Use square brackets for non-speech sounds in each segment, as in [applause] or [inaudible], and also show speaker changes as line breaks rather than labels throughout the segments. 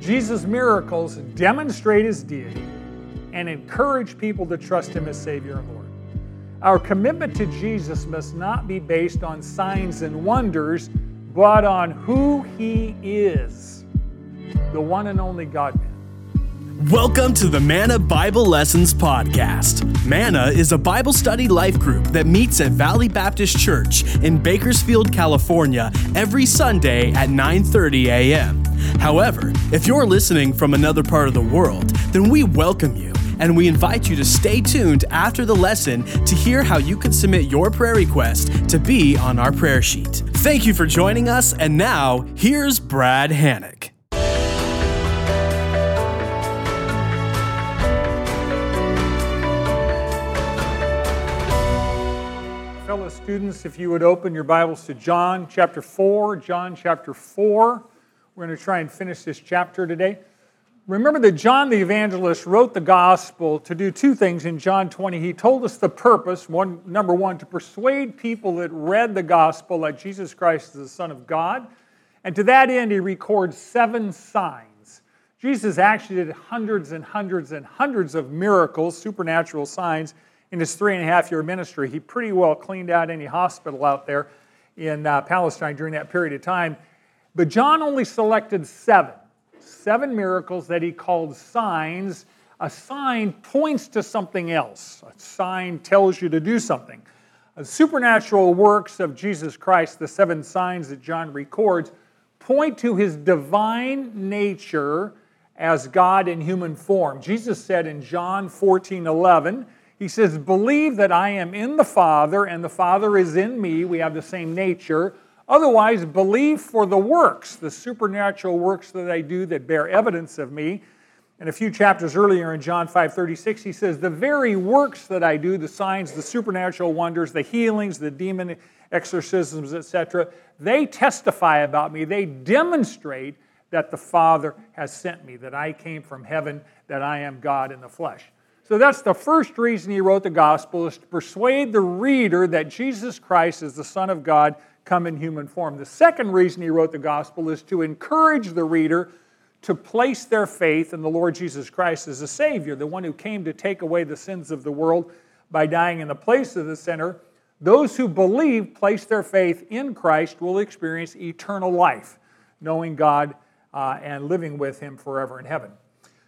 Jesus' miracles demonstrate his deity and encourage people to trust him as Savior and Lord. Our commitment to Jesus must not be based on signs and wonders, but on who he is the one and only God man.
Welcome to the Manna Bible Lessons Podcast. Manna is a Bible study life group that meets at Valley Baptist Church in Bakersfield, California every Sunday at 9:30 a.m. However, if you're listening from another part of the world, then we welcome you and we invite you to stay tuned after the lesson to hear how you can submit your prayer request to be on our prayer sheet. Thank you for joining us, and now here's Brad Hannock.
Fellow students, if you would open your Bibles to John chapter 4, John chapter 4. We're going to try and finish this chapter today. Remember that John the evangelist wrote the gospel to do two things in John 20. He told us the purpose, one number 1 to persuade people that read the gospel that Jesus Christ is the son of God. And to that end he records seven signs. Jesus actually did hundreds and hundreds and hundreds of miracles, supernatural signs in his three and a half year ministry. He pretty well cleaned out any hospital out there in uh, Palestine during that period of time. But John only selected seven seven miracles that he called signs. A sign points to something else, a sign tells you to do something. The supernatural works of Jesus Christ, the seven signs that John records, point to his divine nature as God in human form. Jesus said in John 14 11, he says, Believe that I am in the Father and the Father is in me. We have the same nature. Otherwise, believe for the works, the supernatural works that I do that bear evidence of me. And a few chapters earlier in John 5:36, he says, "The very works that I do, the signs, the supernatural wonders, the healings, the demon exorcisms, etc., they testify about me. They demonstrate that the Father has sent me, that I came from heaven, that I am God in the flesh." So that's the first reason he wrote the gospel is to persuade the reader that Jesus Christ is the Son of God come in human form. The second reason he wrote the gospel is to encourage the reader to place their faith in the Lord Jesus Christ as a Savior, the one who came to take away the sins of the world by dying in the place of the sinner. Those who believe, place their faith in Christ, will experience eternal life, knowing God uh, and living with Him forever in heaven.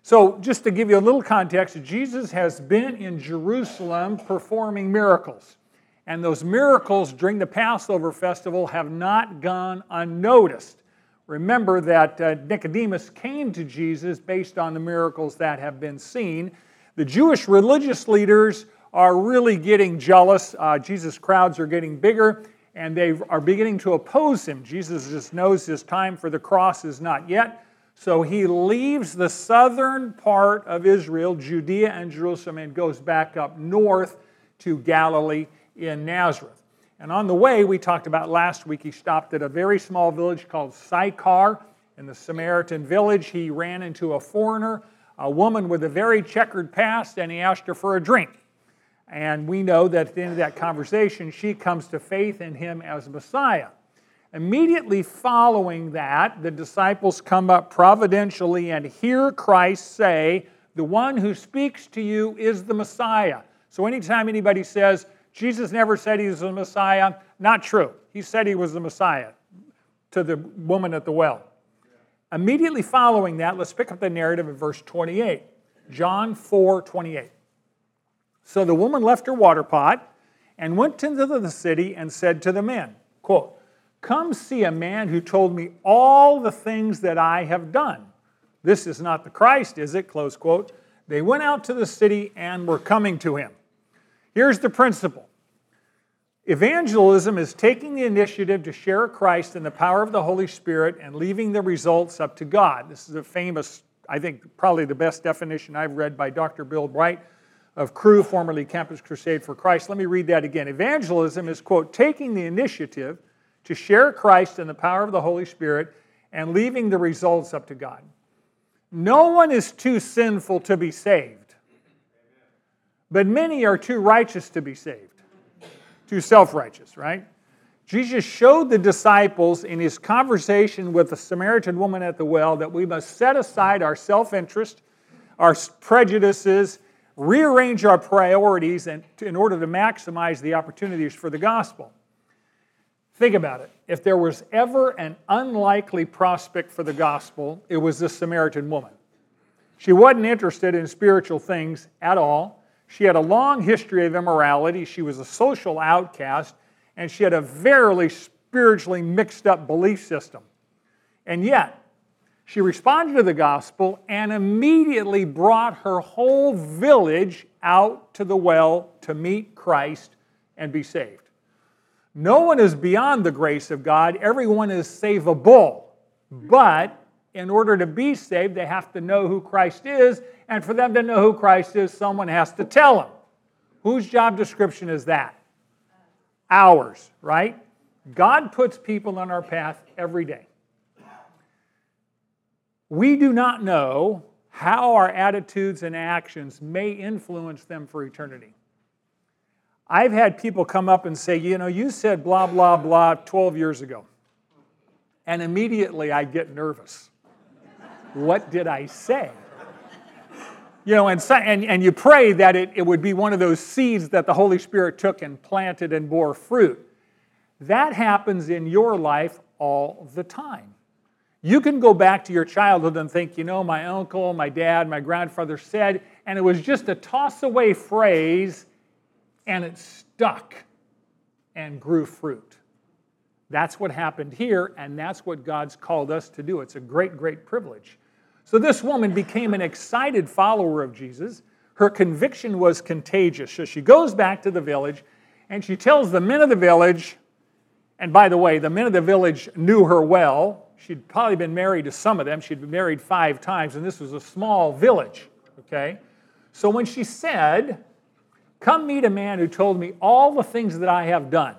So, just to give you a little context, Jesus has been in Jerusalem performing miracles. And those miracles during the Passover festival have not gone unnoticed. Remember that uh, Nicodemus came to Jesus based on the miracles that have been seen. The Jewish religious leaders are really getting jealous. Uh, Jesus' crowds are getting bigger, and they are beginning to oppose him. Jesus just knows his time for the cross is not yet. So he leaves the southern part of Israel, Judea and Jerusalem, and goes back up north to Galilee in Nazareth. And on the way, we talked about last week, he stopped at a very small village called Sychar. In the Samaritan village, he ran into a foreigner, a woman with a very checkered past, and he asked her for a drink. And we know that at the end of that conversation, she comes to faith in him as Messiah. Immediately following that, the disciples come up providentially and hear Christ say, The one who speaks to you is the Messiah. So anytime anybody says, Jesus never said he was the Messiah. Not true. He said he was the Messiah to the woman at the well. Immediately following that, let's pick up the narrative in verse 28. John 4 28. So the woman left her water pot and went into the city and said to the men, quote, Come see a man who told me all the things that I have done. This is not the Christ, is it? Close quote. They went out to the city and were coming to him. Here's the principle Evangelism is taking the initiative to share Christ in the power of the Holy Spirit and leaving the results up to God. This is a famous, I think, probably the best definition I've read by Dr. Bill Bright of Cru, formerly Campus Crusade for Christ. Let me read that again. Evangelism is, quote, taking the initiative to share Christ in the power of the Holy Spirit and leaving the results up to God. No one is too sinful to be saved, but many are too righteous to be saved too self righteous, right? Jesus showed the disciples in his conversation with the Samaritan woman at the well that we must set aside our self interest, our prejudices, rearrange our priorities and, in order to maximize the opportunities for the gospel. Think about it. If there was ever an unlikely prospect for the gospel, it was this Samaritan woman. She wasn't interested in spiritual things at all. She had a long history of immorality. She was a social outcast and she had a very spiritually mixed up belief system. And yet, she responded to the gospel and immediately brought her whole village out to the well to meet Christ and be saved. No one is beyond the grace of God, everyone is savable. But in order to be saved, they have to know who Christ is, and for them to know who Christ is, someone has to tell them. Whose job description is that? ours, right? God puts people on our path every day. We do not know how our attitudes and actions may influence them for eternity. I've had people come up and say, you know, you said blah, blah, blah 12 years ago. And immediately I get nervous. what did I say? You know, and, and, and you pray that it, it would be one of those seeds that the Holy Spirit took and planted and bore fruit. That happens in your life all the time. You can go back to your childhood and think, you know, my uncle, my dad, my grandfather said, and it was just a toss away phrase, and it stuck and grew fruit. That's what happened here, and that's what God's called us to do. It's a great, great privilege. So this woman became an excited follower of Jesus. Her conviction was contagious. So she goes back to the village and she tells the men of the village, and by the way, the men of the village knew her well. She'd probably been married to some of them. She'd been married five times, and this was a small village, okay? So when she said, Come meet a man who told me all the things that I have done,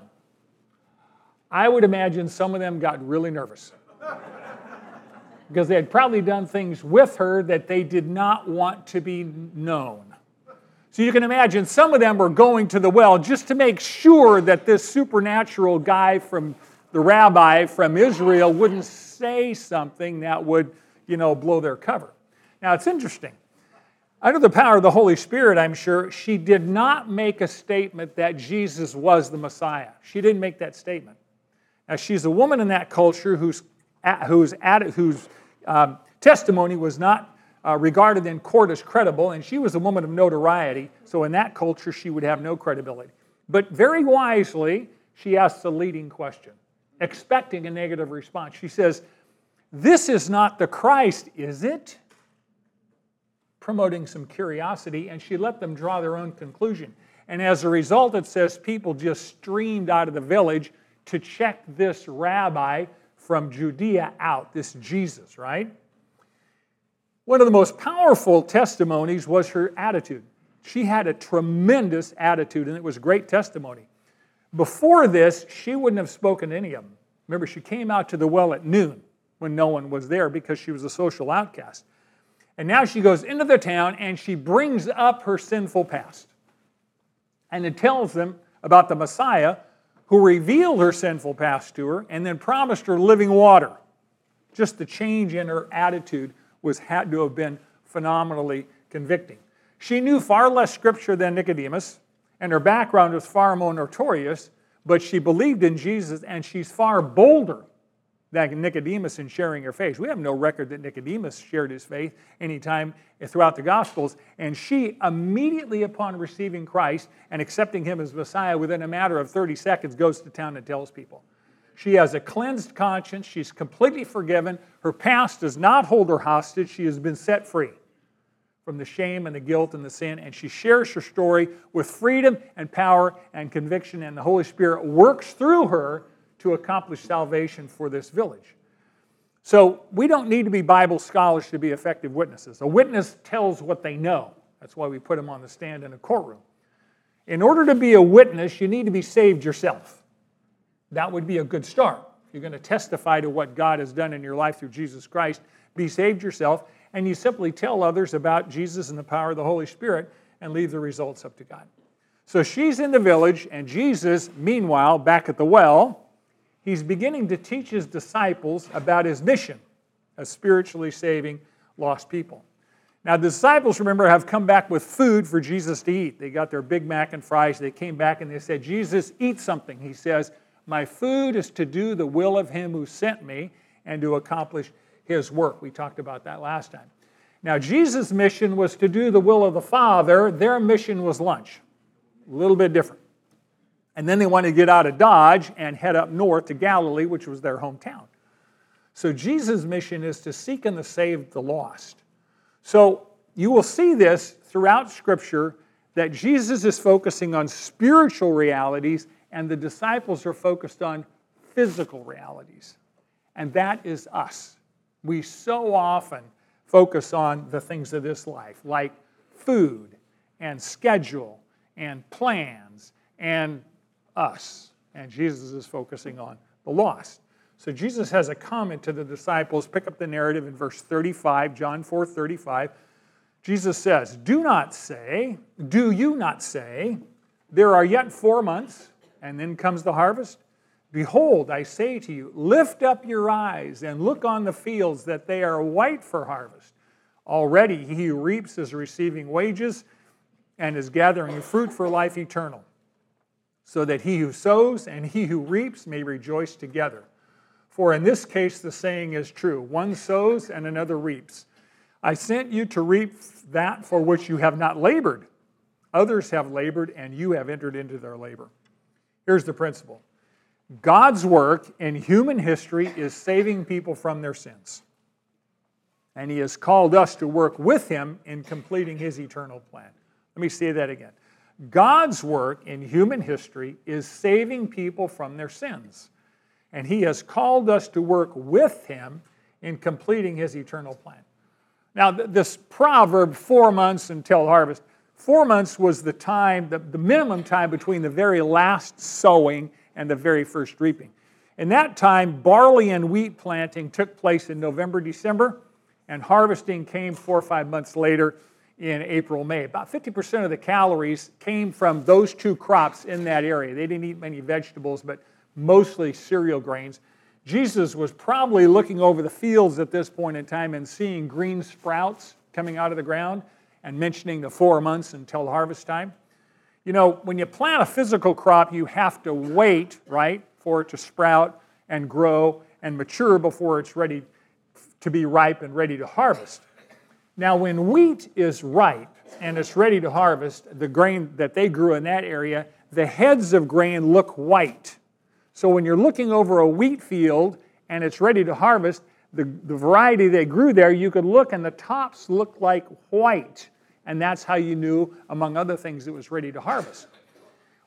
I would imagine some of them got really nervous because they had probably done things with her that they did not want to be known. So you can imagine some of them were going to the well just to make sure that this supernatural guy from the rabbi from Israel wouldn't say something that would, you know, blow their cover. Now it's interesting. Under the power of the Holy Spirit, I'm sure, she did not make a statement that Jesus was the Messiah. She didn't make that statement. Now, she's a woman in that culture whose, whose, whose um, testimony was not uh, regarded in court as credible, and she was a woman of notoriety, so in that culture, she would have no credibility. But very wisely, she asks a leading question, expecting a negative response. She says, This is not the Christ, is it? Promoting some curiosity, and she let them draw their own conclusion. And as a result, it says people just streamed out of the village to check this rabbi from Judea out, this Jesus, right? One of the most powerful testimonies was her attitude. She had a tremendous attitude, and it was great testimony. Before this, she wouldn't have spoken to any of them. Remember, she came out to the well at noon when no one was there because she was a social outcast. And now she goes into the town and she brings up her sinful past. And it tells them about the Messiah who revealed her sinful past to her and then promised her living water. Just the change in her attitude was had to have been phenomenally convicting. She knew far less scripture than Nicodemus, and her background was far more notorious, but she believed in Jesus and she's far bolder than Nicodemus in sharing her faith. We have no record that Nicodemus shared his faith anytime throughout the Gospels. And she, immediately upon receiving Christ and accepting him as Messiah, within a matter of 30 seconds, goes to town and tells people. She has a cleansed conscience. She's completely forgiven. Her past does not hold her hostage. She has been set free from the shame and the guilt and the sin. And she shares her story with freedom and power and conviction. And the Holy Spirit works through her to accomplish salvation for this village. So we don't need to be Bible scholars to be effective witnesses. A witness tells what they know. That's why we put them on the stand in a courtroom. In order to be a witness, you need to be saved yourself. That would be a good start. You're going to testify to what God has done in your life through Jesus Christ. Be saved yourself, and you simply tell others about Jesus and the power of the Holy Spirit and leave the results up to God. So she's in the village, and Jesus, meanwhile, back at the well, he's beginning to teach his disciples about his mission of spiritually saving lost people. Now, the disciples, remember, have come back with food for Jesus to eat. They got their Big Mac and fries. They came back and they said, Jesus, eat something. He says, My food is to do the will of him who sent me and to accomplish his work. We talked about that last time. Now, Jesus' mission was to do the will of the Father, their mission was lunch. A little bit different. And then they wanted to get out of Dodge and head up north to Galilee, which was their hometown. So Jesus' mission is to seek and to save the lost. So you will see this throughout Scripture that Jesus is focusing on spiritual realities and the disciples are focused on physical realities. And that is us. We so often focus on the things of this life, like food and schedule and plans and us. And Jesus is focusing on the lost. So Jesus has a comment to the disciples. Pick up the narrative in verse 35, John 4 35. Jesus says, Do not say, do you not say, there are yet four months, and then comes the harvest? Behold, I say to you, lift up your eyes and look on the fields that they are white for harvest. Already he who reaps is receiving wages and is gathering fruit for life eternal, so that he who sows and he who reaps may rejoice together. For in this case the saying is true one sows and another reaps. I sent you to reap that for which you have not labored. Others have labored, and you have entered into their labor. Here's the principle God's work in human history is saving people from their sins. And He has called us to work with Him in completing His eternal plan. Let me say that again. God's work in human history is saving people from their sins. And He has called us to work with Him in completing His eternal plan. Now, this proverb, four months until harvest, four months was the time, the, minimum time between the very last sowing and the very first reaping. In that time, barley and wheat planting took place in November, December, and harvesting came four or five months later in April, May. About 50% of the calories came from those two crops in that area. They didn't eat many vegetables, but mostly cereal grains. Jesus was probably looking over the fields at this point in time and seeing green sprouts coming out of the ground and mentioning the four months until harvest time. You know, when you plant a physical crop, you have to wait, right, for it to sprout and grow and mature before it's ready to be ripe and ready to harvest. Now, when wheat is ripe and it's ready to harvest, the grain that they grew in that area, the heads of grain look white. So when you're looking over a wheat field and it's ready to harvest, the, the variety they grew there, you could look and the tops look like white and that's how you knew, among other things, it was ready to harvest.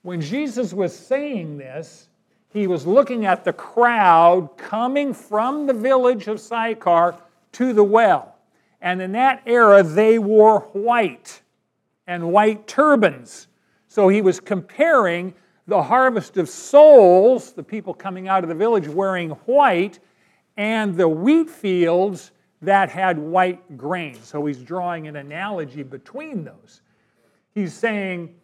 When Jesus was saying this, he was looking at the crowd coming from the village of Sychar to the well. And in that era, they wore white and white turbans. So he was comparing the harvest of souls, the people coming out of the village wearing white, and the wheat fields that had white grain. So he's drawing an analogy between those. He's saying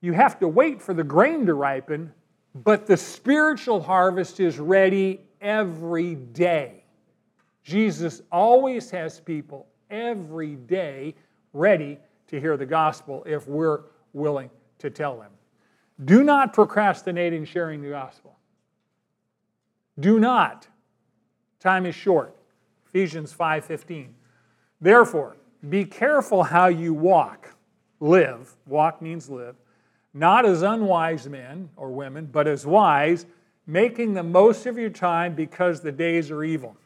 you have to wait for the grain to ripen, but the spiritual harvest is ready every day. Jesus always has people every day ready to hear the gospel if we're willing to tell them. Do not procrastinate in sharing the gospel. Do not. Time is short. Ephesians 5:15. Therefore, be careful how you walk, live, walk means live, not as unwise men or women, but as wise, making the most of your time because the days are evil.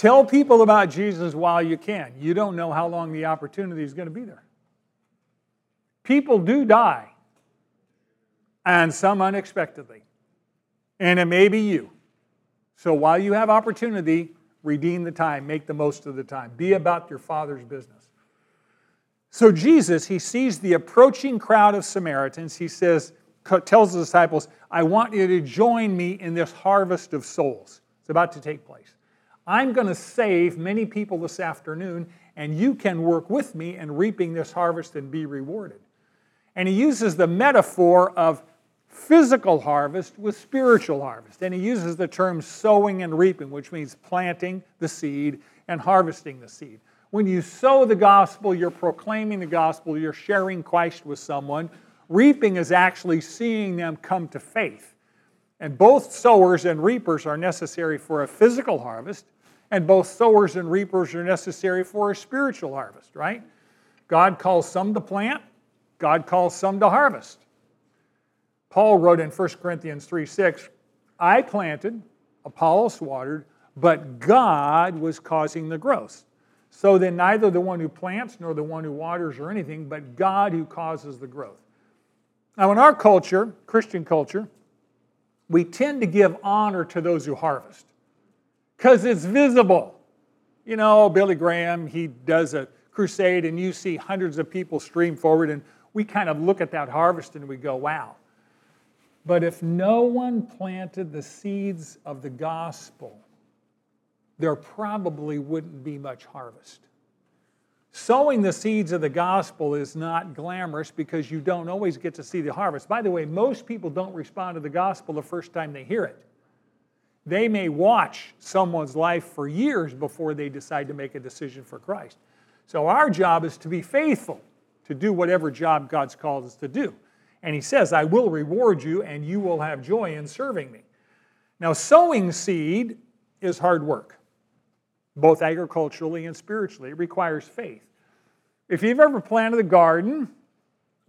Tell people about Jesus while you can. You don't know how long the opportunity is going to be there. People do die, and some unexpectedly. And it may be you. So while you have opportunity, redeem the time, make the most of the time. Be about your Father's business. So Jesus, he sees the approaching crowd of Samaritans. He says, tells the disciples, I want you to join me in this harvest of souls. It's about to take place. I'm going to save many people this afternoon, and you can work with me in reaping this harvest and be rewarded. And he uses the metaphor of physical harvest with spiritual harvest. And he uses the term sowing and reaping, which means planting the seed and harvesting the seed. When you sow the gospel, you're proclaiming the gospel, you're sharing Christ with someone. Reaping is actually seeing them come to faith. And both sowers and reapers are necessary for a physical harvest, and both sowers and reapers are necessary for a spiritual harvest, right? God calls some to plant, God calls some to harvest. Paul wrote in 1 Corinthians 3 6, I planted, Apollos watered, but God was causing the growth. So then, neither the one who plants nor the one who waters or anything, but God who causes the growth. Now, in our culture, Christian culture, we tend to give honor to those who harvest because it's visible. You know, Billy Graham, he does a crusade, and you see hundreds of people stream forward, and we kind of look at that harvest and we go, wow. But if no one planted the seeds of the gospel, there probably wouldn't be much harvest. Sowing the seeds of the gospel is not glamorous because you don't always get to see the harvest. By the way, most people don't respond to the gospel the first time they hear it. They may watch someone's life for years before they decide to make a decision for Christ. So our job is to be faithful, to do whatever job God's called us to do. And He says, I will reward you and you will have joy in serving me. Now, sowing seed is hard work both agriculturally and spiritually. It requires faith. If you've ever planted a garden,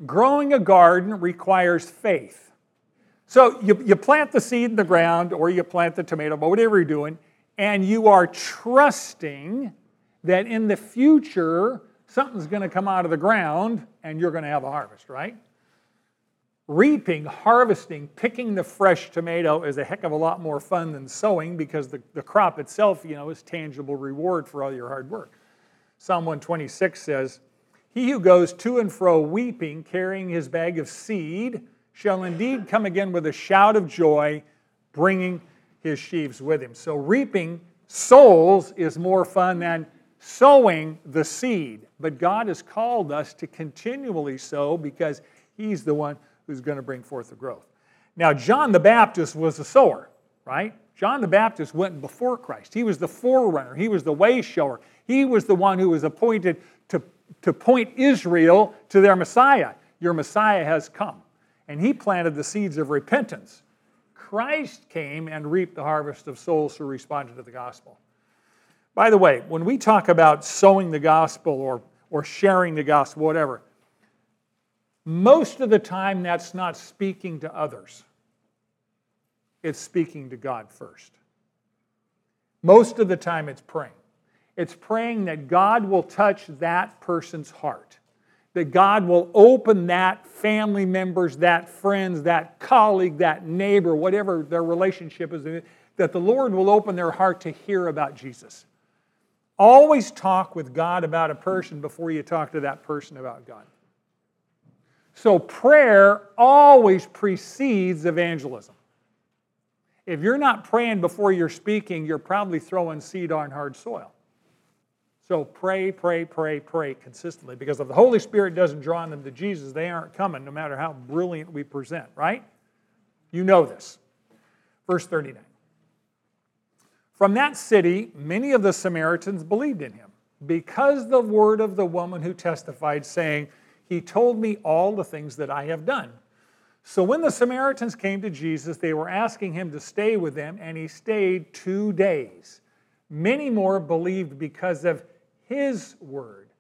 growing a garden requires faith. So you, you plant the seed in the ground or you plant the tomato, but whatever you're doing, and you are trusting that in the future something's going to come out of the ground and you're going to have a harvest, right? Reaping, harvesting, picking the fresh tomato is a heck of a lot more fun than sowing because the, the crop itself, you know, is tangible reward for all your hard work. Psalm 126 says, He who goes to and fro weeping, carrying his bag of seed, shall indeed come again with a shout of joy, bringing his sheaves with him. So reaping souls is more fun than sowing the seed. But God has called us to continually sow because He's the one who's going to bring forth the growth. Now, John the Baptist was a sower, right? John the Baptist went before Christ. He was the forerunner, he was the way shower. He was the one who was appointed to, to point Israel to their Messiah. Your Messiah has come. And he planted the seeds of repentance. Christ came and reaped the harvest of souls who responded to the gospel. By the way, when we talk about sowing the gospel or, or sharing the gospel, whatever, most of the time, that's not speaking to others, it's speaking to God first. Most of the time, it's praying. It's praying that God will touch that person's heart, that God will open that family members, that friends, that colleague, that neighbor, whatever their relationship is, that the Lord will open their heart to hear about Jesus. Always talk with God about a person before you talk to that person about God. So prayer always precedes evangelism. If you're not praying before you're speaking, you're probably throwing seed on hard soil. So pray, pray, pray, pray consistently because if the Holy Spirit doesn't draw them to Jesus, they aren't coming no matter how brilliant we present, right? You know this. Verse 39. From that city, many of the Samaritans believed in him because the word of the woman who testified, saying, he told me all the things that I have done. So when the Samaritans came to Jesus, they were asking him to stay with them, and he stayed two days. Many more believed because of his word.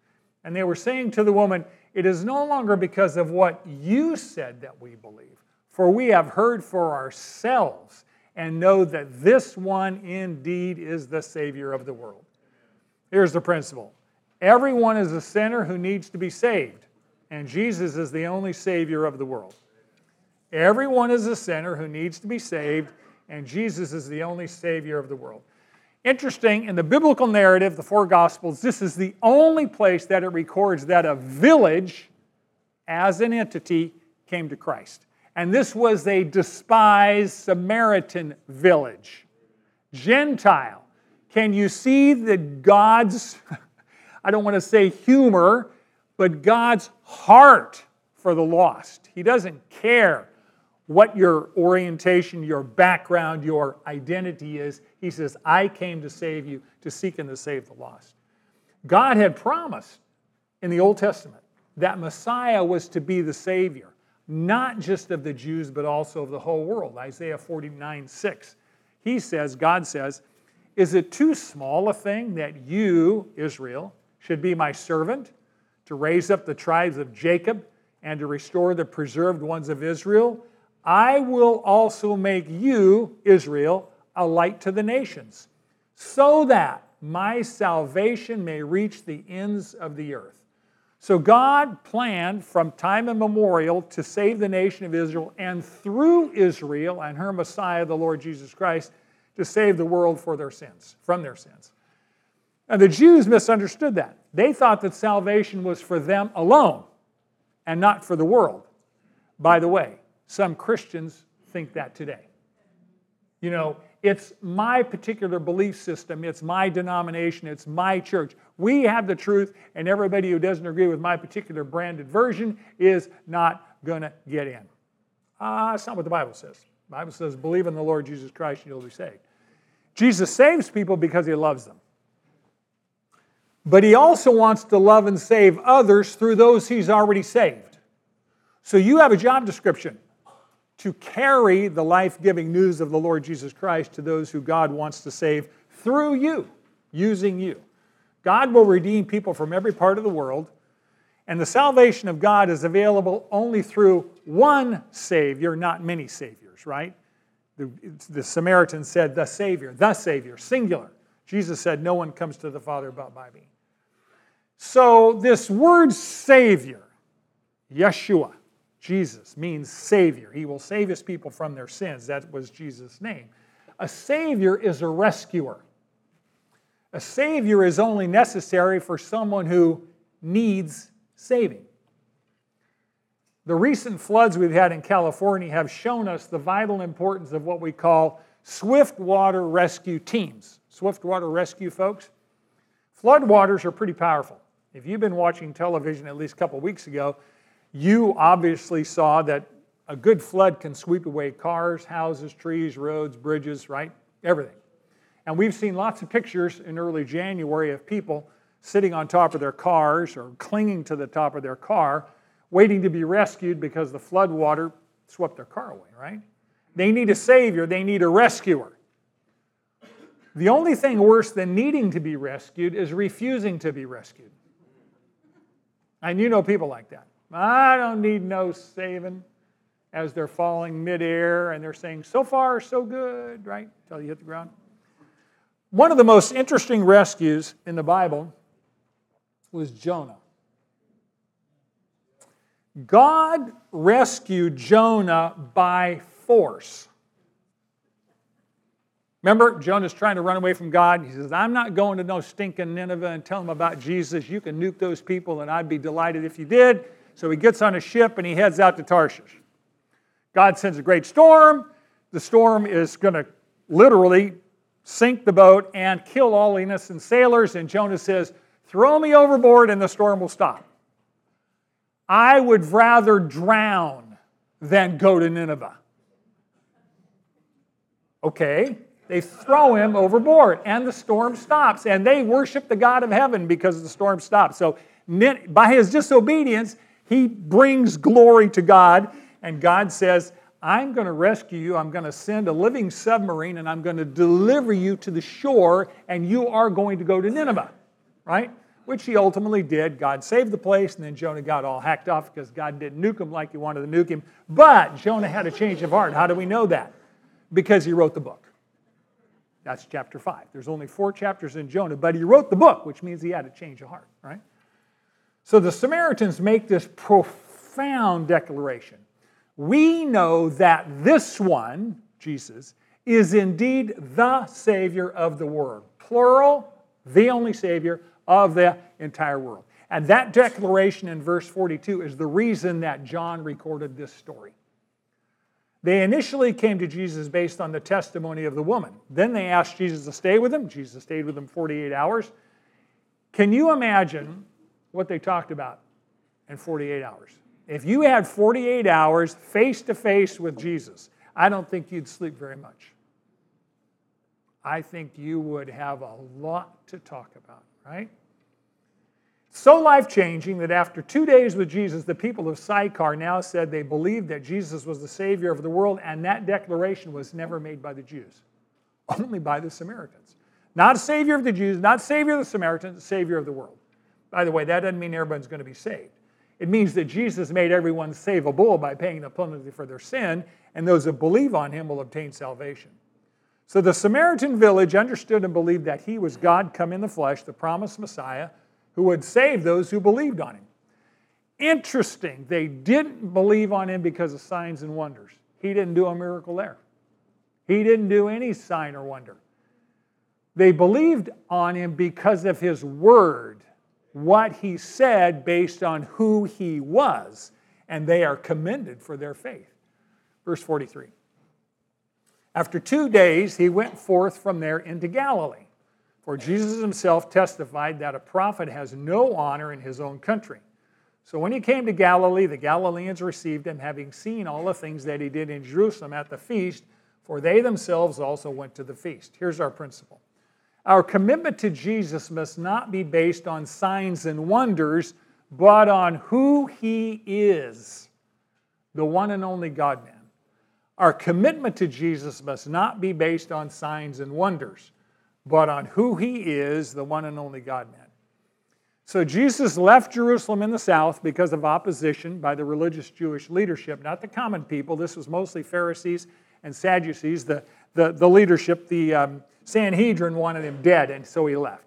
And they were saying to the woman, It is no longer because of what you said that we believe, for we have heard for ourselves and know that this one indeed is the Savior of the world. Here's the principle everyone is a sinner who needs to be saved and Jesus is the only Savior of the world. Everyone is a sinner who needs to be saved, and Jesus is the only Savior of the world. Interesting, in the biblical narrative, the four Gospels, this is the only place that it records that a village, as an entity, came to Christ. And this was a despised Samaritan village. Gentile. Can you see the God's, [laughs] I don't want to say humor, but God's heart for the lost. He doesn't care what your orientation, your background, your identity is. He says, I came to save you, to seek and to save the lost. God had promised in the Old Testament that Messiah was to be the Savior, not just of the Jews, but also of the whole world. Isaiah 49 6. He says, God says, Is it too small a thing that you, Israel, should be my servant to raise up the tribes of Jacob and to restore the preserved ones of Israel? I will also make you, Israel, a light to the nations, so that my salvation may reach the ends of the earth. So God planned from time immemorial to save the nation of Israel and through Israel and her Messiah, the Lord Jesus Christ, to save the world for their sins, from their sins. And the Jews misunderstood that. They thought that salvation was for them alone and not for the world. By the way, some Christians think that today. You know, it's my particular belief system, it's my denomination, it's my church. We have the truth, and everybody who doesn't agree with my particular branded version is not going to get in. Ah, uh, that's not what the Bible says. The Bible says, believe in the Lord Jesus Christ and you'll be saved. Jesus saves people because he loves them. But he also wants to love and save others through those he's already saved. So you have a job description to carry the life giving news of the Lord Jesus Christ to those who God wants to save through you, using you. God will redeem people from every part of the world, and the salvation of God is available only through one Savior, not many Saviors, right? The, the Samaritan said, the Savior, the Savior, singular. Jesus said, No one comes to the Father but by me. So, this word Savior, Yeshua, Jesus means Savior. He will save his people from their sins. That was Jesus' name. A Savior is a rescuer. A Savior is only necessary for someone who needs saving. The recent floods we've had in California have shown us the vital importance of what we call swift water rescue teams. Swift water rescue folks. Floodwaters are pretty powerful. If you've been watching television at least a couple weeks ago, you obviously saw that a good flood can sweep away cars, houses, trees, roads, bridges, right? Everything. And we've seen lots of pictures in early January of people sitting on top of their cars or clinging to the top of their car, waiting to be rescued because the flood water swept their car away, right? They need a savior, they need a rescuer. The only thing worse than needing to be rescued is refusing to be rescued. And you know people like that. I don't need no saving as they're falling midair and they're saying, so far, so good, right? Until you hit the ground. One of the most interesting rescues in the Bible was Jonah. God rescued Jonah by force. Remember, Jonah's trying to run away from God. He says, I'm not going to no stinking Nineveh and tell them about Jesus. You can nuke those people, and I'd be delighted if you did. So he gets on a ship and he heads out to Tarshish. God sends a great storm. The storm is going to literally sink the boat and kill all innocent sailors. And Jonah says, Throw me overboard and the storm will stop. I would rather drown than go to Nineveh. Okay, they throw him overboard and the storm stops. And they worship the God of heaven because the storm stops. So, by his disobedience, he brings glory to God, and God says, I'm going to rescue you. I'm going to send a living submarine and I'm going to deliver you to the shore, and you are going to go to Nineveh, right? Which he ultimately did. God saved the place, and then Jonah got all hacked off because God didn't nuke him like he wanted to nuke him. But Jonah had a change of heart. How do we know that? Because he wrote the book. That's chapter 5. There's only four chapters in Jonah, but he wrote the book, which means he had a change of heart, right? So the Samaritans make this profound declaration. We know that this one, Jesus, is indeed the Savior of the world. Plural, the only Savior of the entire world. And that declaration in verse 42 is the reason that John recorded this story. They initially came to Jesus based on the testimony of the woman. Then they asked Jesus to stay with them. Jesus stayed with them 48 hours. Can you imagine what they talked about in 48 hours. if you had 48 hours face to face with Jesus, I don't think you'd sleep very much. I think you would have a lot to talk about, right? So life changing that after two days with Jesus, the people of Sychar now said they believed that Jesus was the Savior of the world, and that declaration was never made by the Jews, [laughs] only by the Samaritans. Not Savior of the Jews, not Savior of the Samaritans, Savior of the world. By the way, that doesn't mean everyone's going to be saved. It means that Jesus made everyone savable by paying the penalty for their sin, and those that believe on him will obtain salvation. So the Samaritan village understood and believed that he was God come in the flesh, the promised Messiah who would save those who believed on him. Interesting, they didn't believe on him because of signs and wonders. He didn't do a miracle there, he didn't do any sign or wonder. They believed on him because of his word, what he said based on who he was, and they are commended for their faith. Verse 43. After two days, he went forth from there into Galilee for Jesus himself testified that a prophet has no honor in his own country. So when he came to Galilee, the Galileans received him, having seen all the things that he did in Jerusalem at the feast, for they themselves also went to the feast. Here's our principle our commitment to Jesus must not be based on signs and wonders, but on who he is, the one and only God man. Our commitment to Jesus must not be based on signs and wonders but on who he is, the one and only God man. So Jesus left Jerusalem in the south because of opposition by the religious Jewish leadership, not the common people. This was mostly Pharisees and Sadducees. The, the, the leadership, the um, Sanhedrin, wanted him dead, and so he left.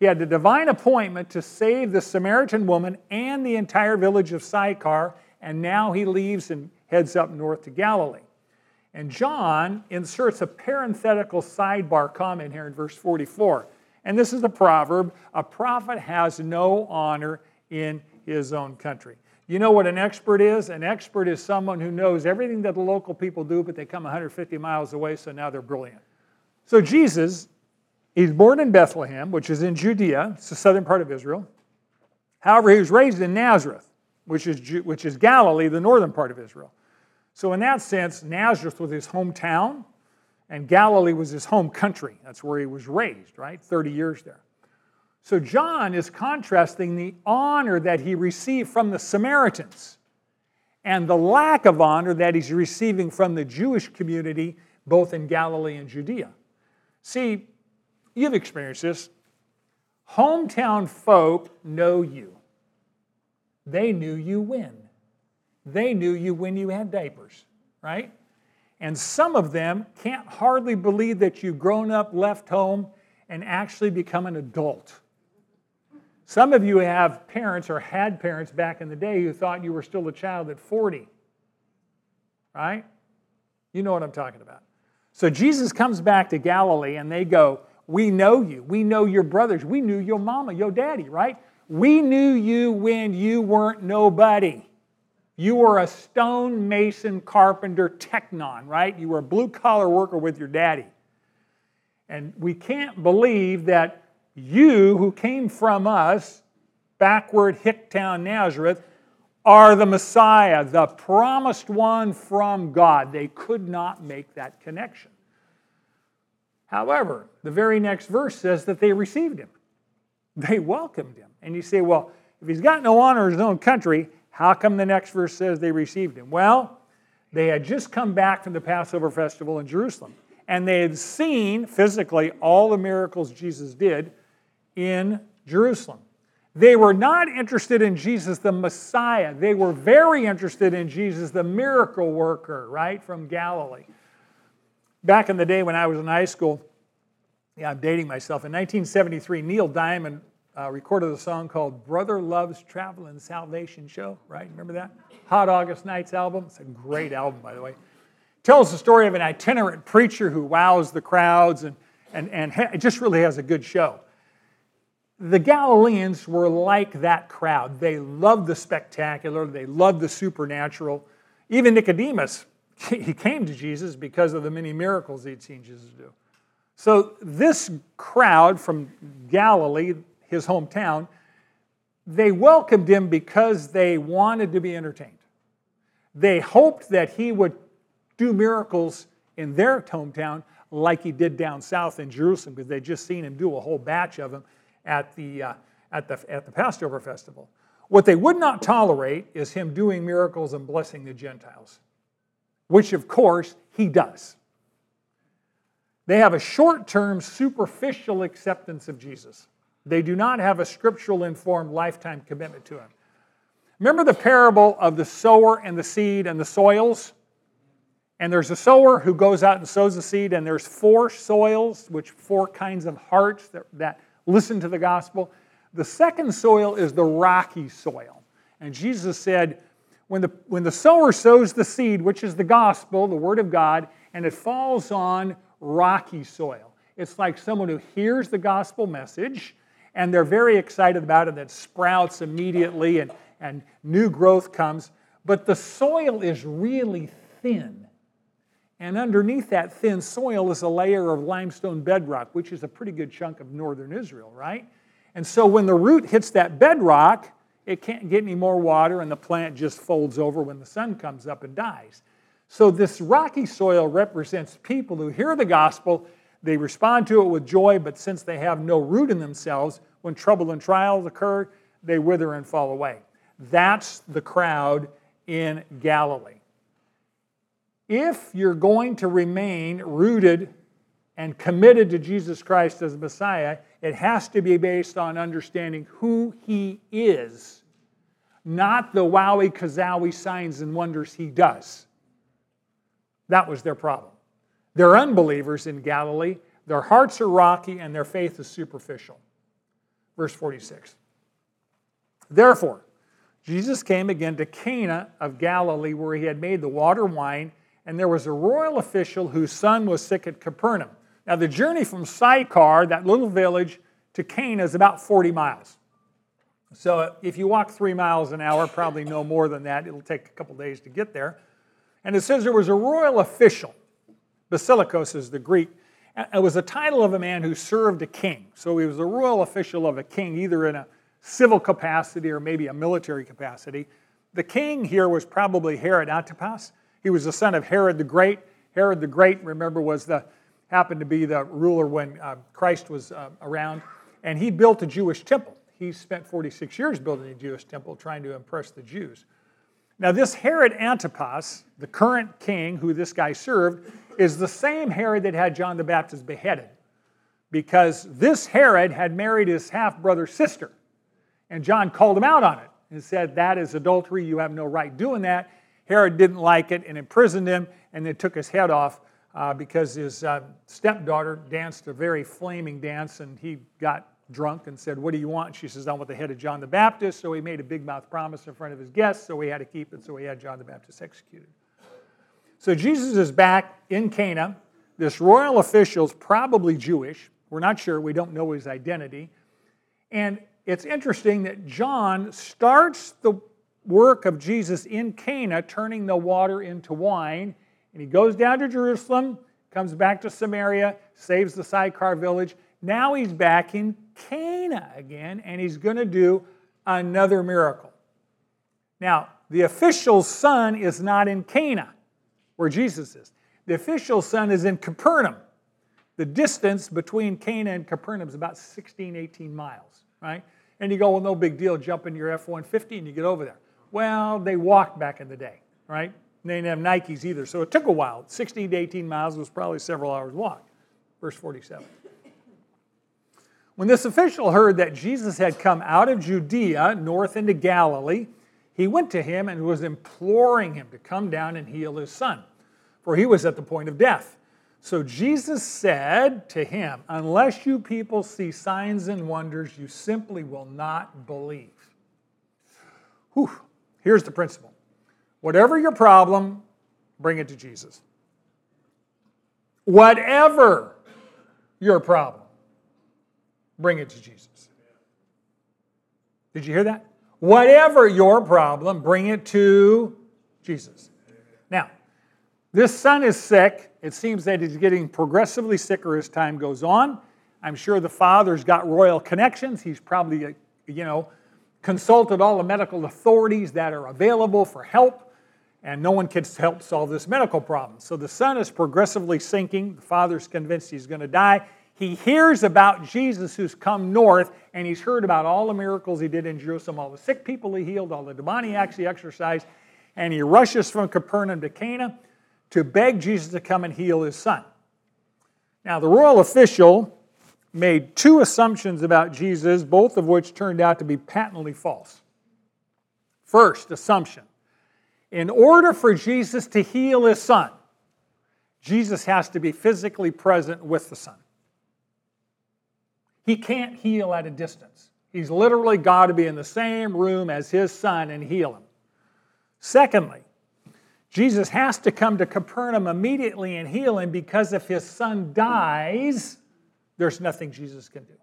He had the divine appointment to save the Samaritan woman and the entire village of Sychar, and now he leaves and heads up north to Galilee. And John inserts a parenthetical sidebar comment here in verse 44. And this is the proverb a prophet has no honor in his own country. You know what an expert is? An expert is someone who knows everything that the local people do, but they come 150 miles away, so now they're brilliant. So Jesus, he's born in Bethlehem, which is in Judea, it's the southern part of Israel. However, he was raised in Nazareth, which is, which is Galilee, the northern part of Israel. So, in that sense, Nazareth was his hometown, and Galilee was his home country. That's where he was raised, right? 30 years there. So, John is contrasting the honor that he received from the Samaritans and the lack of honor that he's receiving from the Jewish community, both in Galilee and Judea. See, you've experienced this. Hometown folk know you, they knew you when. They knew you when you had diapers, right? And some of them can't hardly believe that you've grown up, left home, and actually become an adult. Some of you have parents or had parents back in the day who thought you were still a child at 40, right? You know what I'm talking about. So Jesus comes back to Galilee and they go, We know you. We know your brothers. We knew your mama, your daddy, right? We knew you when you weren't nobody. You were a stone mason carpenter tekton, right? You were a blue collar worker with your daddy. And we can't believe that you, who came from us, backward Hicktown, Nazareth, are the Messiah, the promised one from God. They could not make that connection. However, the very next verse says that they received him, they welcomed him. And you say, well, if he's got no honor in his own country, how come the next verse says they received him? Well, they had just come back from the Passover festival in Jerusalem, and they had seen physically all the miracles Jesus did in Jerusalem. They were not interested in Jesus the Messiah. They were very interested in Jesus the miracle worker, right, from Galilee. Back in the day when I was in high school, yeah, I'm dating myself. In 1973, Neil Diamond uh, recorded a song called Brother Love's Traveling Salvation Show, right? Remember that? Hot August Nights album. It's a great album, by the way. Tells the story of an itinerant preacher who wows the crowds and, and, and ha- it just really has a good show. The Galileans were like that crowd. They loved the spectacular, they loved the supernatural. Even Nicodemus, [laughs] he came to Jesus because of the many miracles he'd seen Jesus do. So, this crowd from Galilee, his hometown, they welcomed him because they wanted to be entertained. They hoped that he would do miracles in their hometown like he did down south in Jerusalem because they'd just seen him do a whole batch of them at the, uh, at the, at the Passover festival. What they would not tolerate is him doing miracles and blessing the Gentiles, which of course he does. They have a short term, superficial acceptance of Jesus. They do not have a scriptural informed lifetime commitment to him. Remember the parable of the sower and the seed and the soils? And there's a sower who goes out and sows the seed, and there's four soils, which four kinds of hearts that, that listen to the gospel. The second soil is the rocky soil. And Jesus said, when the, when the sower sows the seed, which is the gospel, the word of God, and it falls on rocky soil, it's like someone who hears the gospel message and they're very excited about it, that sprouts immediately and, and new growth comes. But the soil is really thin. And underneath that thin soil is a layer of limestone bedrock, which is a pretty good chunk of northern Israel, right? And so when the root hits that bedrock, it can't get any more water, and the plant just folds over when the sun comes up and dies. So, this rocky soil represents people who hear the gospel, they respond to it with joy, but since they have no root in themselves, when trouble and trials occur, they wither and fall away. That's the crowd in Galilee. If you're going to remain rooted and committed to Jesus Christ as Messiah, it has to be based on understanding who He is, not the wowie kazowie signs and wonders He does. That was their problem. They're unbelievers in Galilee. Their hearts are rocky and their faith is superficial. Verse 46. Therefore, Jesus came again to Cana of Galilee, where he had made the water wine, and there was a royal official whose son was sick at Capernaum. Now, the journey from Sychar, that little village, to Cana is about 40 miles. So, if you walk three miles an hour, probably no more than that, it'll take a couple days to get there. And it says there was a royal official Basilikos is the Greek. It was a title of a man who served a king. So he was a royal official of a king, either in a civil capacity or maybe a military capacity. The king here was probably Herod Antipas. He was the son of Herod the Great. Herod the Great, remember, was the happened to be the ruler when uh, Christ was uh, around, and he built a Jewish temple. He spent 46 years building a Jewish temple, trying to impress the Jews. Now, this Herod Antipas, the current king who this guy served, is the same Herod that had John the Baptist beheaded. Because this Herod had married his half brother's sister. And John called him out on it and said, That is adultery. You have no right doing that. Herod didn't like it and imprisoned him and then took his head off uh, because his uh, stepdaughter danced a very flaming dance and he got drunk and said, What do you want? She says, I want the head of John the Baptist. So he made a big mouth promise in front of his guests, so he had to keep it, so he had John the Baptist executed. So Jesus is back in Cana. This royal official is probably Jewish. We're not sure, we don't know his identity. And it's interesting that John starts the work of Jesus in Cana, turning the water into wine. And he goes down to Jerusalem, comes back to Samaria, saves the Sychar village. Now he's back in Cana again, and he's going to do another miracle. Now, the official's son is not in Cana, where Jesus is. The official son is in Capernaum. The distance between Cana and Capernaum is about 16, 18 miles, right? And you go, well, no big deal, jump in your F 150 and you get over there. Well, they walked back in the day, right? They didn't have Nikes either, so it took a while. 16 to 18 miles was probably several hours walk. Verse 47. When this official heard that Jesus had come out of Judea north into Galilee, he went to him and was imploring him to come down and heal his son, for he was at the point of death. So Jesus said to him, Unless you people see signs and wonders, you simply will not believe. Whew. Here's the principle whatever your problem, bring it to Jesus. Whatever your problem, bring it to Jesus. Did you hear that? Whatever your problem, bring it to Jesus. This son is sick. It seems that he's getting progressively sicker as time goes on. I'm sure the father's got royal connections. He's probably, uh, you know, consulted all the medical authorities that are available for help, and no one can help solve this medical problem. So the son is progressively sinking. The father's convinced he's going to die. He hears about Jesus who's come north, and he's heard about all the miracles he did in Jerusalem, all the sick people he healed, all the demoniacs he exorcised, and he rushes from Capernaum to Cana to beg Jesus to come and heal his son. Now, the royal official made two assumptions about Jesus, both of which turned out to be patently false. First assumption in order for Jesus to heal his son, Jesus has to be physically present with the son. He can't heal at a distance. He's literally got to be in the same room as his son and heal him. Secondly, Jesus has to come to Capernaum immediately and heal him because if his son dies, there's nothing Jesus can do.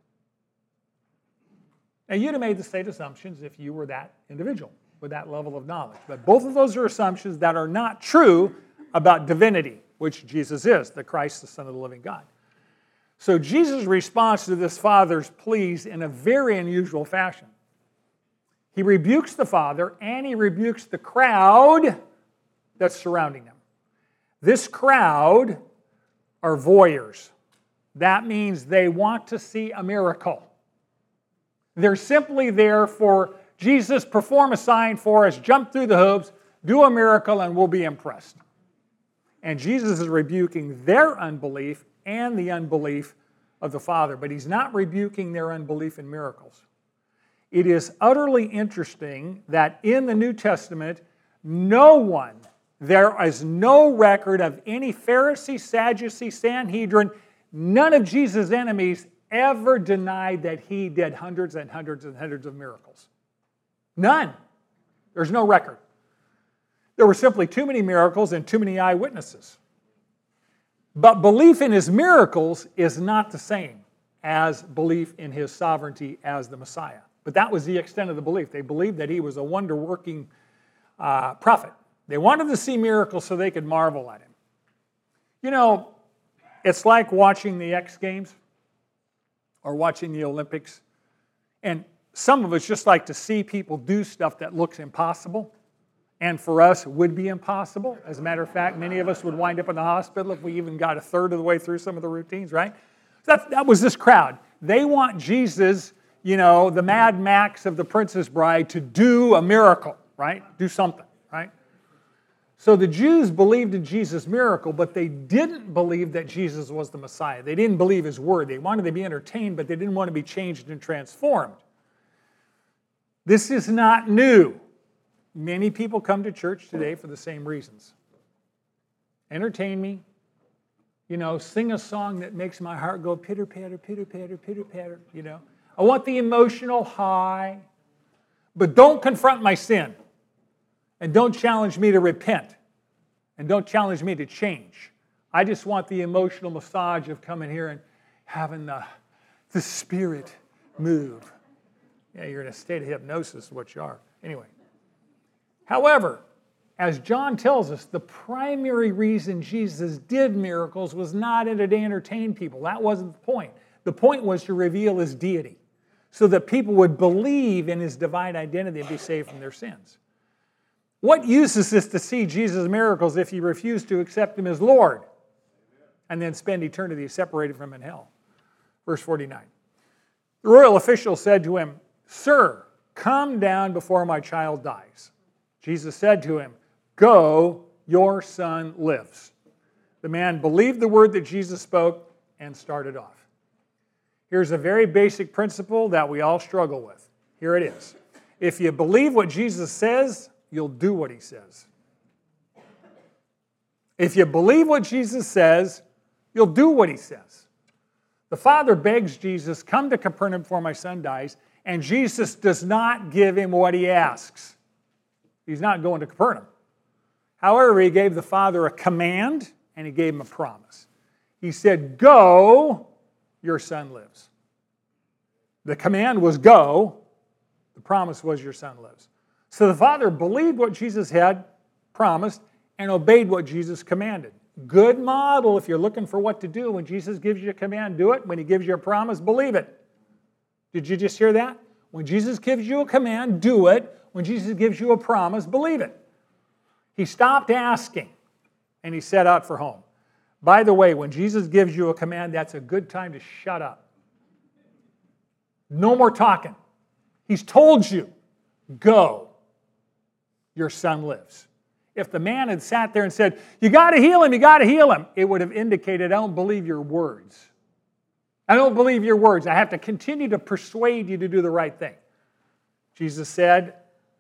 Now, you'd have made the same assumptions if you were that individual with that level of knowledge. But both of those are assumptions that are not true about divinity, which Jesus is, the Christ, the Son of the living God. So Jesus responds to this father's pleas in a very unusual fashion. He rebukes the father and he rebukes the crowd that's surrounding them. This crowd are voyeurs. That means they want to see a miracle. They're simply there for Jesus, perform a sign for us, jump through the hoops, do a miracle, and we'll be impressed. And Jesus is rebuking their unbelief and the unbelief of the Father, but he's not rebuking their unbelief in miracles. It is utterly interesting that in the New Testament, no one, there is no record of any Pharisee, Sadducee, Sanhedrin, none of Jesus' enemies ever denied that he did hundreds and hundreds and hundreds of miracles. None. There's no record. There were simply too many miracles and too many eyewitnesses. But belief in his miracles is not the same as belief in his sovereignty as the Messiah. But that was the extent of the belief. They believed that he was a wonder working uh, prophet. They wanted to see miracles so they could marvel at him. You know, it's like watching the X Games or watching the Olympics. And some of us just like to see people do stuff that looks impossible. And for us, would be impossible. As a matter of fact, many of us would wind up in the hospital if we even got a third of the way through some of the routines, right? That, that was this crowd. They want Jesus, you know, the Mad Max of the Princess Bride, to do a miracle, right? Do something? So the Jews believed in Jesus' miracle, but they didn't believe that Jesus was the Messiah. They didn't believe his word. They wanted to be entertained, but they didn't want to be changed and transformed. This is not new. Many people come to church today for the same reasons entertain me, you know, sing a song that makes my heart go pitter patter, pitter patter, pitter patter, you know. I want the emotional high, but don't confront my sin. And don't challenge me to repent. And don't challenge me to change. I just want the emotional massage of coming here and having the, the spirit move. Yeah, you're in a state of hypnosis, what you are. Anyway. However, as John tells us, the primary reason Jesus did miracles was not to entertain people. That wasn't the point. The point was to reveal his deity so that people would believe in his divine identity and be saved from their sins. What use is this to see Jesus' miracles if you refuse to accept him as Lord and then spend eternity separated from him in hell? Verse 49. The royal official said to him, Sir, come down before my child dies. Jesus said to him, Go, your son lives. The man believed the word that Jesus spoke and started off. Here's a very basic principle that we all struggle with. Here it is. If you believe what Jesus says, you'll do what he says. If you believe what Jesus says, you'll do what he says. The father begs Jesus, Come to Capernaum before my son dies, and Jesus does not give him what he asks. He's not going to Capernaum. However, he gave the father a command and he gave him a promise. He said, Go, your son lives. The command was go, the promise was your son lives. So the father believed what Jesus had promised and obeyed what Jesus commanded. Good model if you're looking for what to do. When Jesus gives you a command, do it. When he gives you a promise, believe it. Did you just hear that? When Jesus gives you a command, do it. When Jesus gives you a promise, believe it. He stopped asking and he set out for home. By the way, when Jesus gives you a command, that's a good time to shut up. No more talking. He's told you, go. Your son lives. If the man had sat there and said, You got to heal him, you got to heal him, it would have indicated, I don't believe your words. I don't believe your words. I have to continue to persuade you to do the right thing. Jesus said,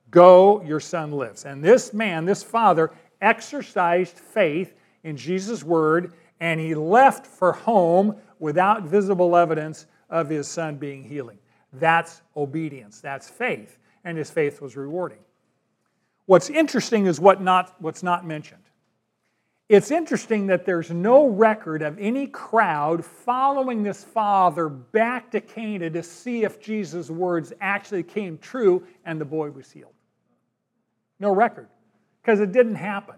Go, your son lives. And this man, this father, exercised faith in Jesus' word, and he left for home without visible evidence of his son being healing. That's obedience, that's faith, and his faith was rewarding. What's interesting is what not, what's not mentioned. It's interesting that there's no record of any crowd following this father back to Cana to see if Jesus' words actually came true and the boy was healed. No record, because it didn't happen.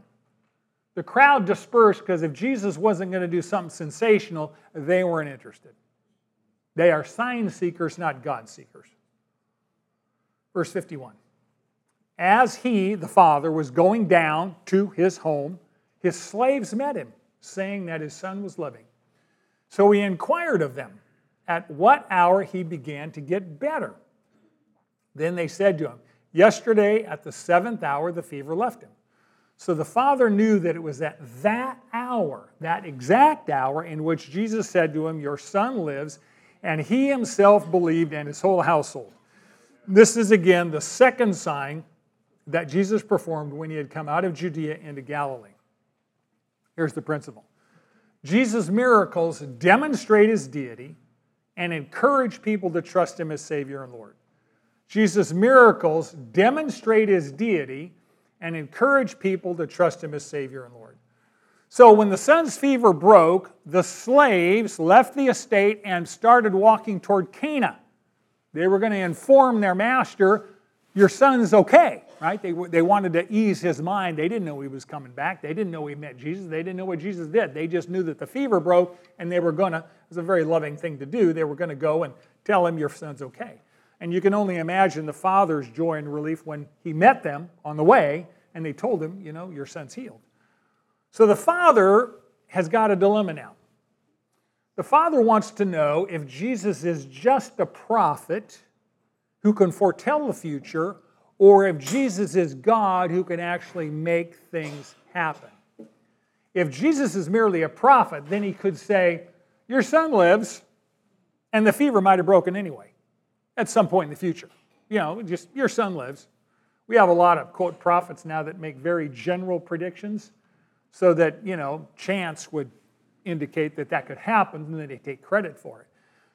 The crowd dispersed because if Jesus wasn't going to do something sensational, they weren't interested. They are sign seekers, not God seekers. Verse 51. As he, the father, was going down to his home, his slaves met him, saying that his son was living. So he inquired of them at what hour he began to get better. Then they said to him, Yesterday at the seventh hour, the fever left him. So the father knew that it was at that hour, that exact hour, in which Jesus said to him, Your son lives, and he himself believed and his whole household. This is again the second sign that Jesus performed when he had come out of Judea into Galilee. Here's the principle Jesus' miracles demonstrate his deity and encourage people to trust him as Savior and Lord. Jesus' miracles demonstrate his deity and encourage people to trust him as Savior and Lord. So when the son's fever broke, the slaves left the estate and started walking toward Cana. They were going to inform their master, Your son's okay right? They, they wanted to ease his mind. They didn't know he was coming back. They didn't know he met Jesus. They didn't know what Jesus did. They just knew that the fever broke and they were going to, it was a very loving thing to do, they were going to go and tell him, Your son's okay. And you can only imagine the father's joy and relief when he met them on the way and they told him, You know, your son's healed. So the father has got a dilemma now. The father wants to know if Jesus is just a prophet who can foretell the future or if Jesus is God who can actually make things happen. If Jesus is merely a prophet, then he could say, Your son lives, and the fever might have broken anyway at some point in the future. You know, just your son lives. We have a lot of, quote, prophets now that make very general predictions so that, you know, chance would indicate that that could happen and then they take credit for it.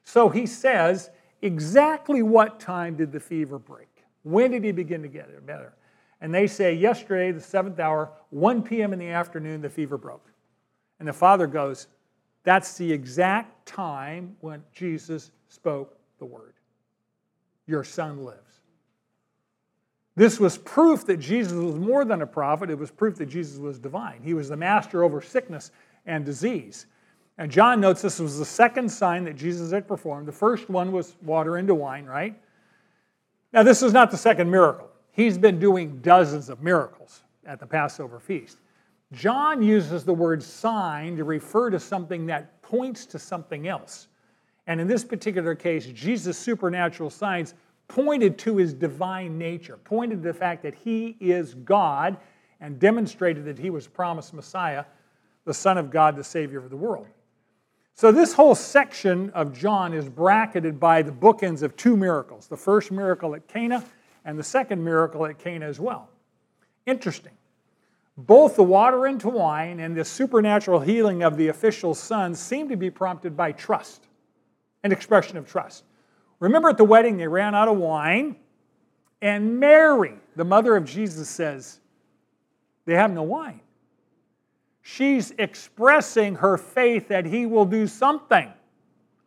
So he says, exactly what time did the fever break? When did he begin to get better? And they say, yesterday, the seventh hour, 1 p.m. in the afternoon, the fever broke. And the father goes, that's the exact time when Jesus spoke the word. Your son lives. This was proof that Jesus was more than a prophet. It was proof that Jesus was divine. He was the master over sickness and disease. And John notes this was the second sign that Jesus had performed. The first one was water into wine, right? Now, this is not the second miracle. He's been doing dozens of miracles at the Passover feast. John uses the word sign to refer to something that points to something else. And in this particular case, Jesus' supernatural signs pointed to his divine nature, pointed to the fact that he is God, and demonstrated that he was promised Messiah, the Son of God, the Savior of the world. So, this whole section of John is bracketed by the bookends of two miracles the first miracle at Cana and the second miracle at Cana as well. Interesting. Both the water into wine and the supernatural healing of the official's son seem to be prompted by trust, an expression of trust. Remember at the wedding, they ran out of wine, and Mary, the mother of Jesus, says, They have no wine she's expressing her faith that he will do something.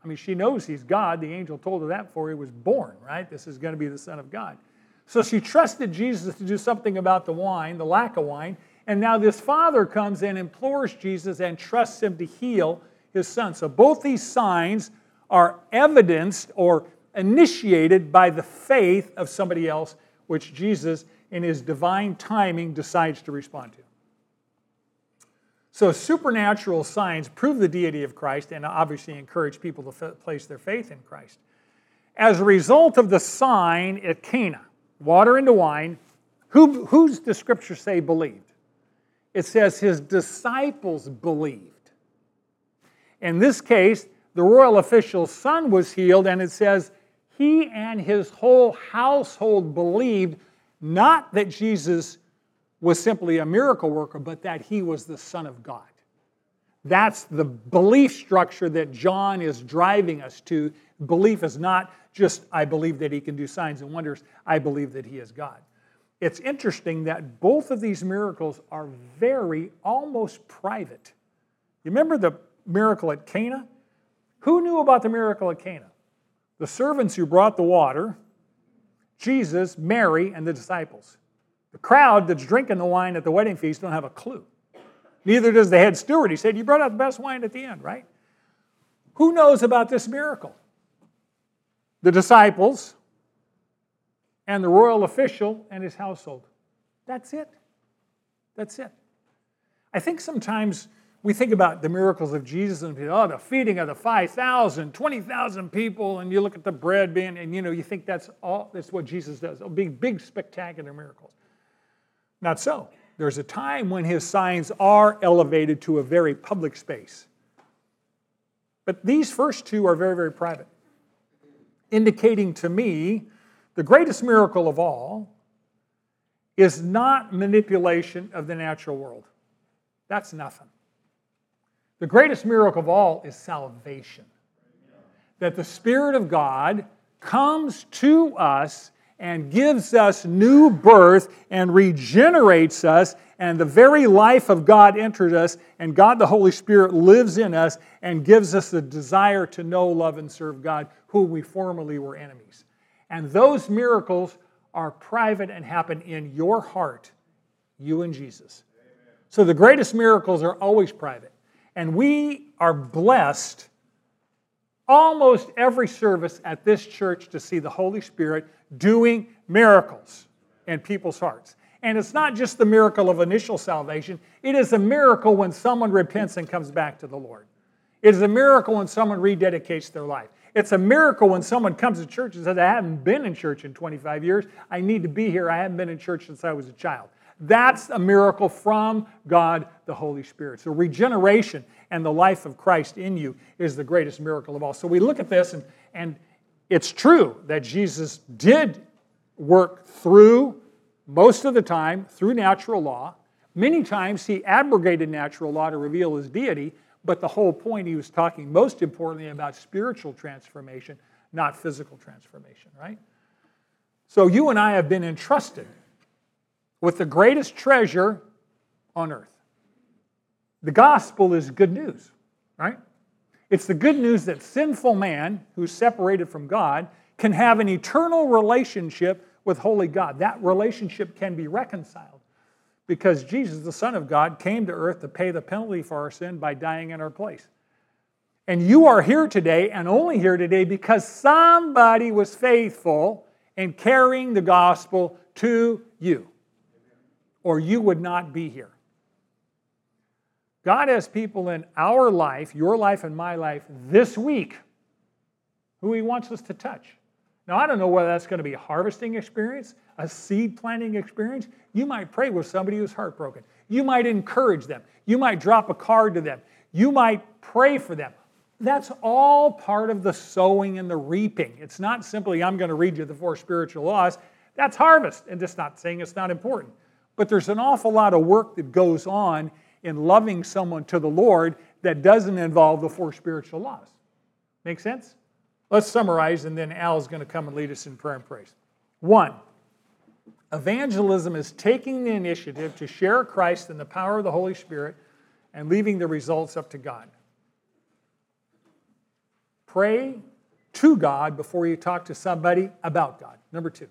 I mean, she knows he's God. The angel told her that before he was born, right? This is going to be the Son of God. So she trusted Jesus to do something about the wine, the lack of wine. And now this father comes and implores Jesus and trusts him to heal his son. So both these signs are evidenced or initiated by the faith of somebody else, which Jesus, in his divine timing, decides to respond to. So, supernatural signs prove the deity of Christ and obviously encourage people to f- place their faith in Christ. As a result of the sign at Cana, water into wine, who, who's the scripture say believed? It says his disciples believed. In this case, the royal official's son was healed, and it says he and his whole household believed not that Jesus was simply a miracle worker, but that he was the Son of God. That's the belief structure that John is driving us to. Belief is not just, I believe that he can do signs and wonders, I believe that he is God. It's interesting that both of these miracles are very, almost private. You remember the miracle at Cana? Who knew about the miracle at Cana? The servants who brought the water, Jesus, Mary, and the disciples. The crowd that's drinking the wine at the wedding feast don't have a clue. Neither does the head steward. He said, You brought out the best wine at the end, right? Who knows about this miracle? The disciples and the royal official and his household. That's it. That's it. I think sometimes we think about the miracles of Jesus and oh, the feeding of the 5,000, 20,000 people, and you look at the bread being, and you know, you think that's all, that's what Jesus does. Oh, big, big, spectacular miracles. Not so. There's a time when his signs are elevated to a very public space. But these first two are very, very private, indicating to me the greatest miracle of all is not manipulation of the natural world. That's nothing. The greatest miracle of all is salvation. That the Spirit of God comes to us and gives us new birth and regenerates us, and the very life of God enters us, and God the Holy Spirit lives in us and gives us the desire to know, love, and serve God, who we formerly were enemies. And those miracles are private and happen in your heart, you and Jesus. So the greatest miracles are always private. And we are blessed almost every service at this church to see the Holy Spirit doing miracles in people's hearts. And it's not just the miracle of initial salvation, it is a miracle when someone repents and comes back to the Lord. It is a miracle when someone rededicates their life. It's a miracle when someone comes to church and says, I haven't been in church in 25 years. I need to be here. I haven't been in church since I was a child. That's a miracle from God the Holy Spirit. So, regeneration and the life of Christ in you is the greatest miracle of all. So, we look at this, and, and it's true that Jesus did work through, most of the time, through natural law. Many times he abrogated natural law to reveal his deity, but the whole point he was talking most importantly about spiritual transformation, not physical transformation, right? So, you and I have been entrusted with the greatest treasure on earth. The gospel is good news, right? It's the good news that sinful man who's separated from God can have an eternal relationship with holy God. That relationship can be reconciled because Jesus, the Son of God, came to earth to pay the penalty for our sin by dying in our place. And you are here today and only here today because somebody was faithful in carrying the gospel to you or you would not be here. God has people in our life, your life and my life, this week who He wants us to touch. Now, I don't know whether that's going to be a harvesting experience, a seed planting experience. You might pray with somebody who's heartbroken. You might encourage them. You might drop a card to them. You might pray for them. That's all part of the sowing and the reaping. It's not simply, I'm going to read you the four spiritual laws. That's harvest. And just not saying it's not important. But there's an awful lot of work that goes on in loving someone to the Lord that doesn't involve the four spiritual laws. Make sense? Let's summarize, and then Al is going to come and lead us in prayer and praise. One, evangelism is taking the initiative to share Christ in the power of the Holy Spirit and leaving the results up to God. Pray to God before you talk to somebody about God. Number two,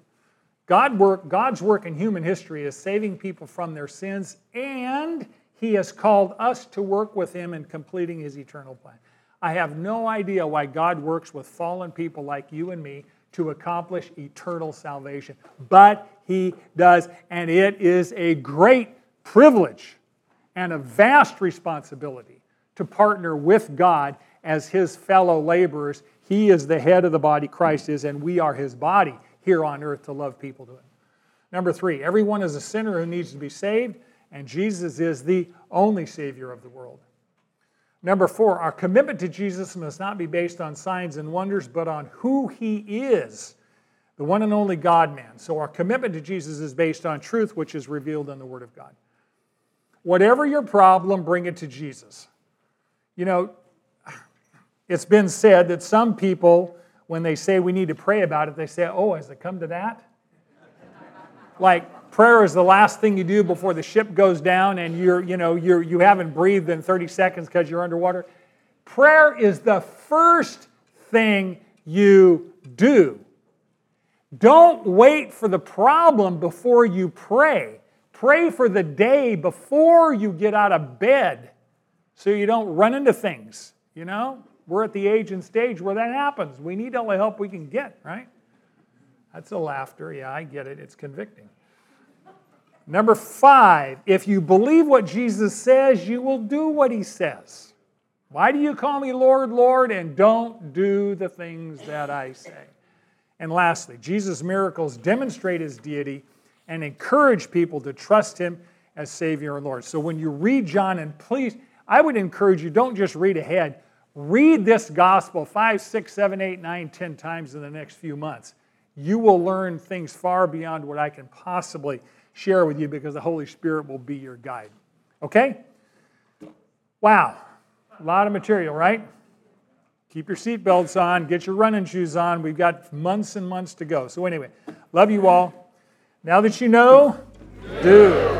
God work, God's work in human history is saving people from their sins, and He has called us to work with Him in completing His eternal plan. I have no idea why God works with fallen people like you and me to accomplish eternal salvation. But He does, and it is a great privilege and a vast responsibility to partner with God as His fellow laborers. He is the head of the body, Christ is, and we are His body here on earth to love people to Him. Number three, everyone is a sinner who needs to be saved, and Jesus is the only Savior of the world. Number four, our commitment to Jesus must not be based on signs and wonders, but on who he is, the one and only God man. So our commitment to Jesus is based on truth, which is revealed in the Word of God. Whatever your problem, bring it to Jesus. You know, it's been said that some people, when they say we need to pray about it, they say, oh, has it come to that? like, prayer is the last thing you do before the ship goes down and you're, you know, you're, you haven't breathed in 30 seconds because you're underwater. Prayer is the first thing you do. Don't wait for the problem before you pray. Pray for the day before you get out of bed so you don't run into things. You know, we're at the age and stage where that happens. We need all the help we can get, right? That's a laughter. Yeah, I get it. It's convicting. Number five, if you believe what Jesus says, you will do what he says. Why do you call me Lord, Lord, and don't do the things that I say? And lastly, Jesus' miracles demonstrate his deity and encourage people to trust him as Savior and Lord. So when you read John, and please, I would encourage you, don't just read ahead. Read this gospel five, six, seven, eight, nine, ten times in the next few months. You will learn things far beyond what I can possibly share with you because the Holy Spirit will be your guide. Okay? Wow. A lot of material, right? Keep your seatbelts on, get your running shoes on. We've got months and months to go. So, anyway, love you all. Now that you know, do.